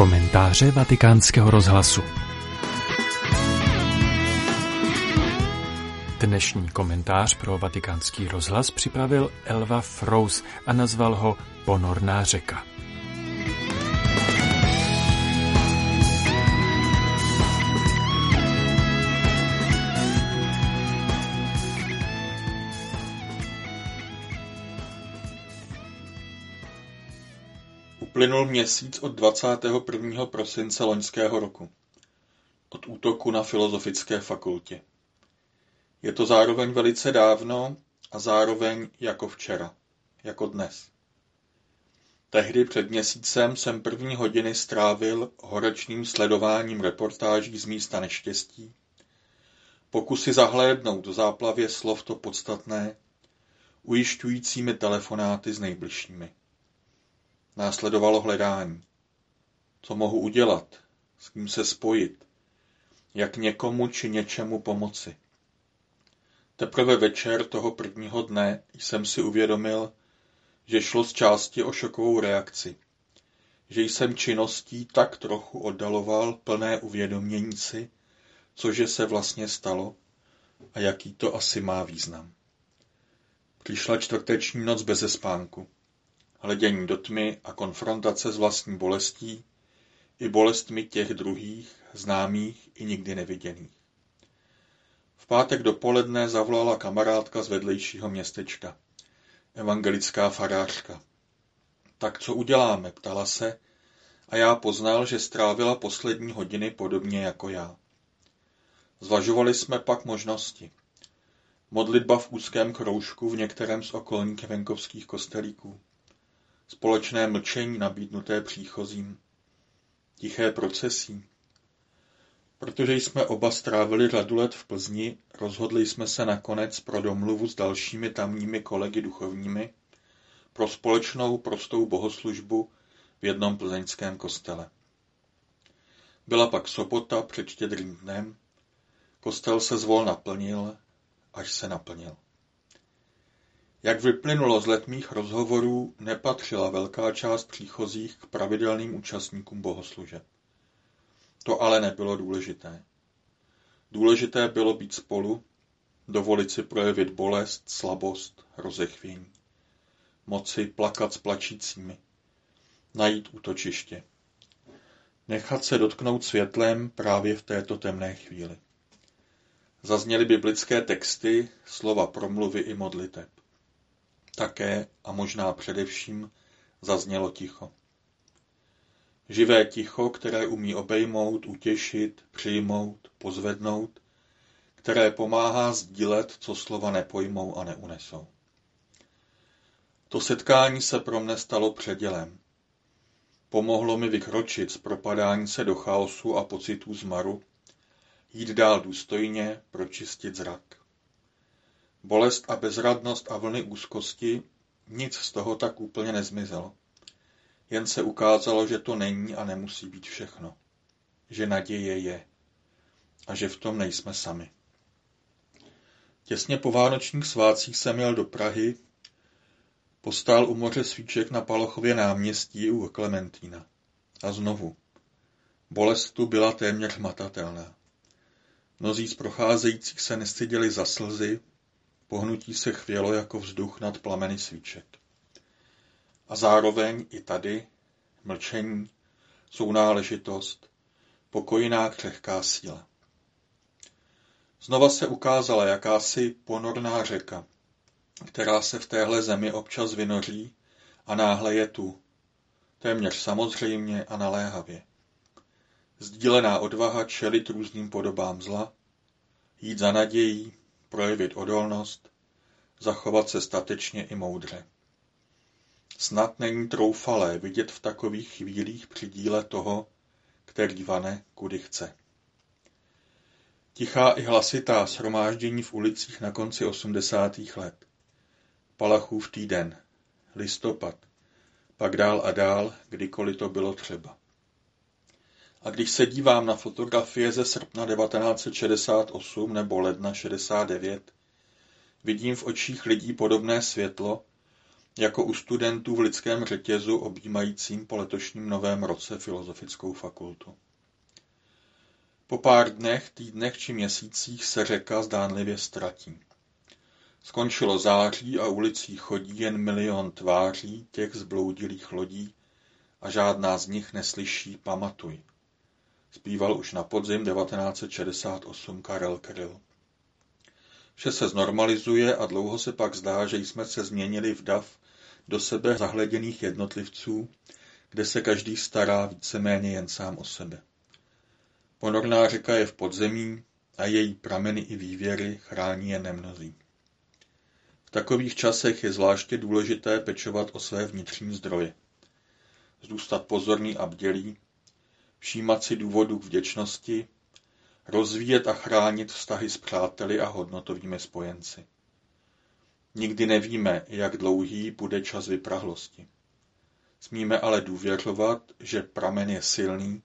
Komentáře vatikánského rozhlasu Dnešní komentář pro vatikánský rozhlas připravil Elva Frous a nazval ho Ponorná řeka. Uplynul měsíc od 21. prosince loňského roku, od útoku na Filozofické fakultě. Je to zároveň velice dávno a zároveň jako včera, jako dnes. Tehdy před měsícem jsem první hodiny strávil horečným sledováním reportáží z místa neštěstí, pokusy zahlédnout do záplavě slov to podstatné, ujišťujícími telefonáty s nejbližšími. Následovalo hledání. Co mohu udělat? S kým se spojit? Jak někomu či něčemu pomoci? Teprve večer toho prvního dne jsem si uvědomil, že šlo z části o šokovou reakci. Že jsem činností tak trochu oddaloval plné uvědomění si, cože se vlastně stalo a jaký to asi má význam. Přišla čtvrteční noc beze spánku hledění do tmy a konfrontace s vlastní bolestí i bolestmi těch druhých, známých i nikdy neviděných. V pátek dopoledne zavolala kamarádka z vedlejšího městečka, evangelická farářka. Tak co uděláme, ptala se, a já poznal, že strávila poslední hodiny podobně jako já. Zvažovali jsme pak možnosti. Modlitba v úzkém kroužku v některém z okolních venkovských kostelíků společné mlčení nabídnuté příchozím, tiché procesí. Protože jsme oba strávili řadu let v Plzni, rozhodli jsme se nakonec pro domluvu s dalšími tamními kolegy duchovními pro společnou prostou bohoslužbu v jednom plzeňském kostele. Byla pak sobota před štědrým dnem, kostel se zvol naplnil, až se naplnil. Jak vyplynulo z letmých rozhovorů, nepatřila velká část příchozích k pravidelným účastníkům bohoslužeb. To ale nebylo důležité. Důležité bylo být spolu, dovolit si projevit bolest, slabost, rozechvění. Moci plakat s plačícími. Najít útočiště. Nechat se dotknout světlem právě v této temné chvíli. Zazněly biblické texty, slova promluvy i modliteb. Také a možná především zaznělo ticho. Živé ticho, které umí obejmout, utěšit, přijmout, pozvednout, které pomáhá sdílet, co slova nepojmou a neunesou. To setkání se pro mne stalo předělem. Pomohlo mi vykročit z propadání se do chaosu a pocitů zmaru, jít dál důstojně, pročistit zrak. Bolest a bezradnost a vlny úzkosti, nic z toho tak úplně nezmizelo. Jen se ukázalo, že to není a nemusí být všechno. Že naděje je. A že v tom nejsme sami. Těsně po vánočních svácích jsem jel do Prahy, postál u moře svíček na Palochově náměstí u Klementína. A znovu. Bolest tu byla téměř matatelná. Mnozí z procházejících se nestyděli za slzy, Pohnutí se chvělo jako vzduch nad plameny svíček. A zároveň i tady mlčení, sounáležitost, pokojná křehká síla. Znova se ukázala jakási ponorná řeka, která se v téhle zemi občas vynoří a náhle je tu, téměř samozřejmě a naléhavě. Sdílená odvaha čelit různým podobám zla, jít za nadějí, projevit odolnost, zachovat se statečně i moudře. Snad není troufalé vidět v takových chvílích při díle toho, který vane, kudy chce. Tichá i hlasitá shromáždění v ulicích na konci osmdesátých let. Palachův týden, listopad, pak dál a dál, kdykoliv to bylo třeba. A když se dívám na fotografie ze srpna 1968 nebo ledna 69, vidím v očích lidí podobné světlo, jako u studentů v lidském řetězu objímajícím po letošním novém roce filozofickou fakultu. Po pár dnech, týdnech či měsících se řeka zdánlivě ztratí. Skončilo září a ulicí chodí jen milion tváří těch zbloudilých lodí a žádná z nich neslyší Pamatuj. Zpíval už na podzim 1968 Karel Kryl. Vše se znormalizuje a dlouho se pak zdá, že jsme se změnili v dav do sebe zahleděných jednotlivců, kde se každý stará víceméně jen sám o sebe. Ponorná řeka je v podzemí a její prameny i vývěry chrání je nemnozí. V takových časech je zvláště důležité pečovat o své vnitřní zdroje. Zůstat pozorný a bdělý, všímat si důvodů k vděčnosti, rozvíjet a chránit vztahy s přáteli a hodnotovými spojenci. Nikdy nevíme, jak dlouhý bude čas vyprahlosti. Smíme ale důvěřovat, že pramen je silný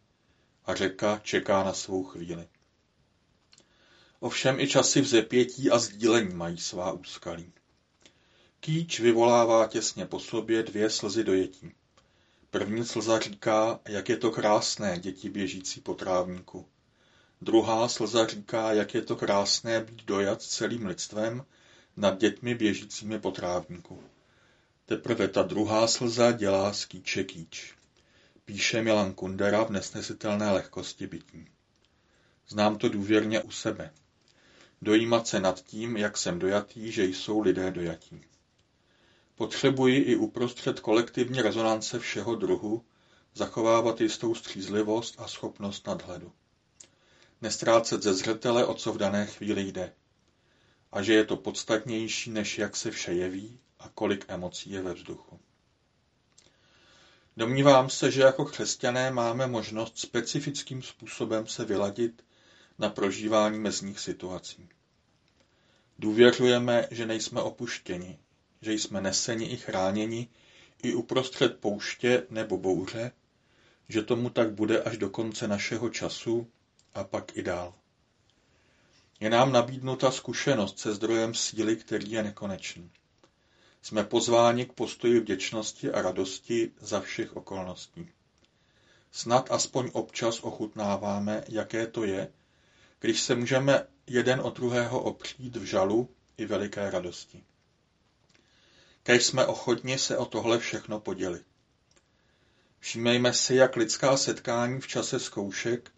a řeka čeká na svou chvíli. Ovšem i časy vzepětí a sdílení mají svá úskalí. Kýč vyvolává těsně po sobě dvě slzy dojetí. První slza říká, jak je to krásné, děti běžící po trávníku. Druhá slza říká, jak je to krásné být dojat celým lidstvem nad dětmi běžícími po trávníku. Teprve ta druhá slza dělá z kýče kýč. Píše Milan Kundera v nesnesitelné lehkosti bytí. Znám to důvěrně u sebe. Dojímat se nad tím, jak jsem dojatý, že jsou lidé dojatí. Potřebuji i uprostřed kolektivní rezonance všeho druhu zachovávat jistou střízlivost a schopnost nadhledu. Nestrácet ze zřetele, o co v dané chvíli jde. A že je to podstatnější, než jak se vše jeví a kolik emocí je ve vzduchu. Domnívám se, že jako křesťané máme možnost specifickým způsobem se vyladit na prožívání mezních situací. Důvěřujeme, že nejsme opuštěni, že jsme neseni i chráněni i uprostřed pouště nebo bouře, že tomu tak bude až do konce našeho času a pak i dál. Je nám nabídnuta zkušenost se zdrojem síly, který je nekonečný. Jsme pozváni k postoji vděčnosti a radosti za všech okolností. Snad aspoň občas ochutnáváme, jaké to je, když se můžeme jeden od druhého opřít v žalu i veliké radosti. Kež jsme ochotni se o tohle všechno podělit. Všímejme si, jak lidská setkání v čase zkoušek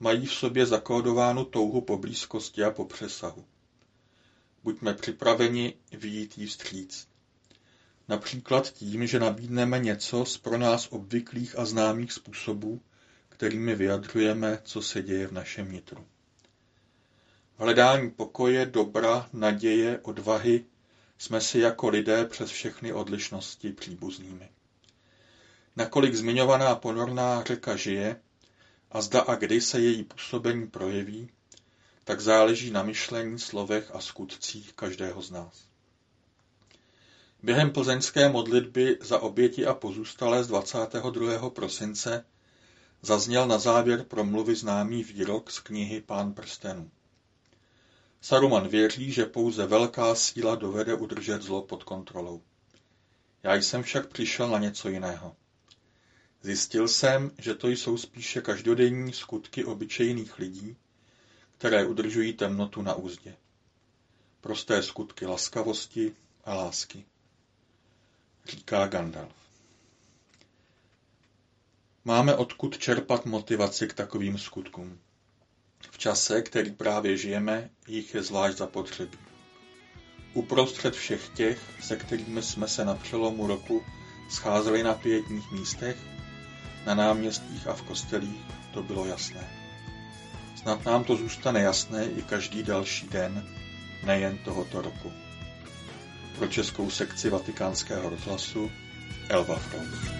mají v sobě zakódovánu touhu po blízkosti a po přesahu. Buďme připraveni vyjít jí vstříc. Například tím, že nabídneme něco z pro nás obvyklých a známých způsobů, kterými vyjadřujeme, co se děje v našem nitru. Hledání pokoje, dobra, naděje, odvahy jsme si jako lidé přes všechny odlišnosti příbuznými. Nakolik zmiňovaná ponorná řeka žije a zda a kdy se její působení projeví, tak záleží na myšlení, slovech a skutcích každého z nás. Během plzeňské modlitby za oběti a pozůstalé z 22. prosince zazněl na závěr promluvy známý výrok z knihy Pán prstenů. Saruman věří, že pouze velká síla dovede udržet zlo pod kontrolou. Já jsem však přišel na něco jiného. Zjistil jsem, že to jsou spíše každodenní skutky obyčejných lidí, které udržují temnotu na úzdě. Prosté skutky laskavosti a lásky. Říká Gandalf. Máme odkud čerpat motivaci k takovým skutkům. V čase, který právě žijeme, jich je zvlášť zapotřebí. Uprostřed všech těch, se kterými jsme se na přelomu roku scházeli na pětních místech, na náměstích a v kostelích, to bylo jasné. Snad nám to zůstane jasné i každý další den, nejen tohoto roku. Pro českou sekci vatikánského rozhlasu Elva Front.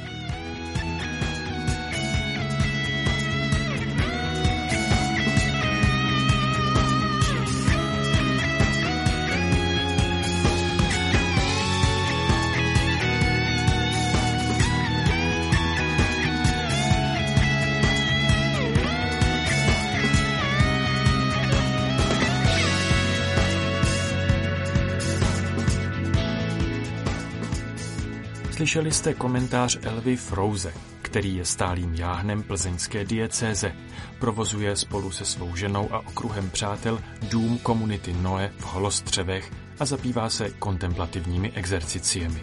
Slyšeli jste komentář Elvy Frouze, který je stálým jáhnem plzeňské diecéze. Provozuje spolu se svou ženou a okruhem přátel dům komunity Noe v Holostřevech a zabývá se kontemplativními exerciciemi.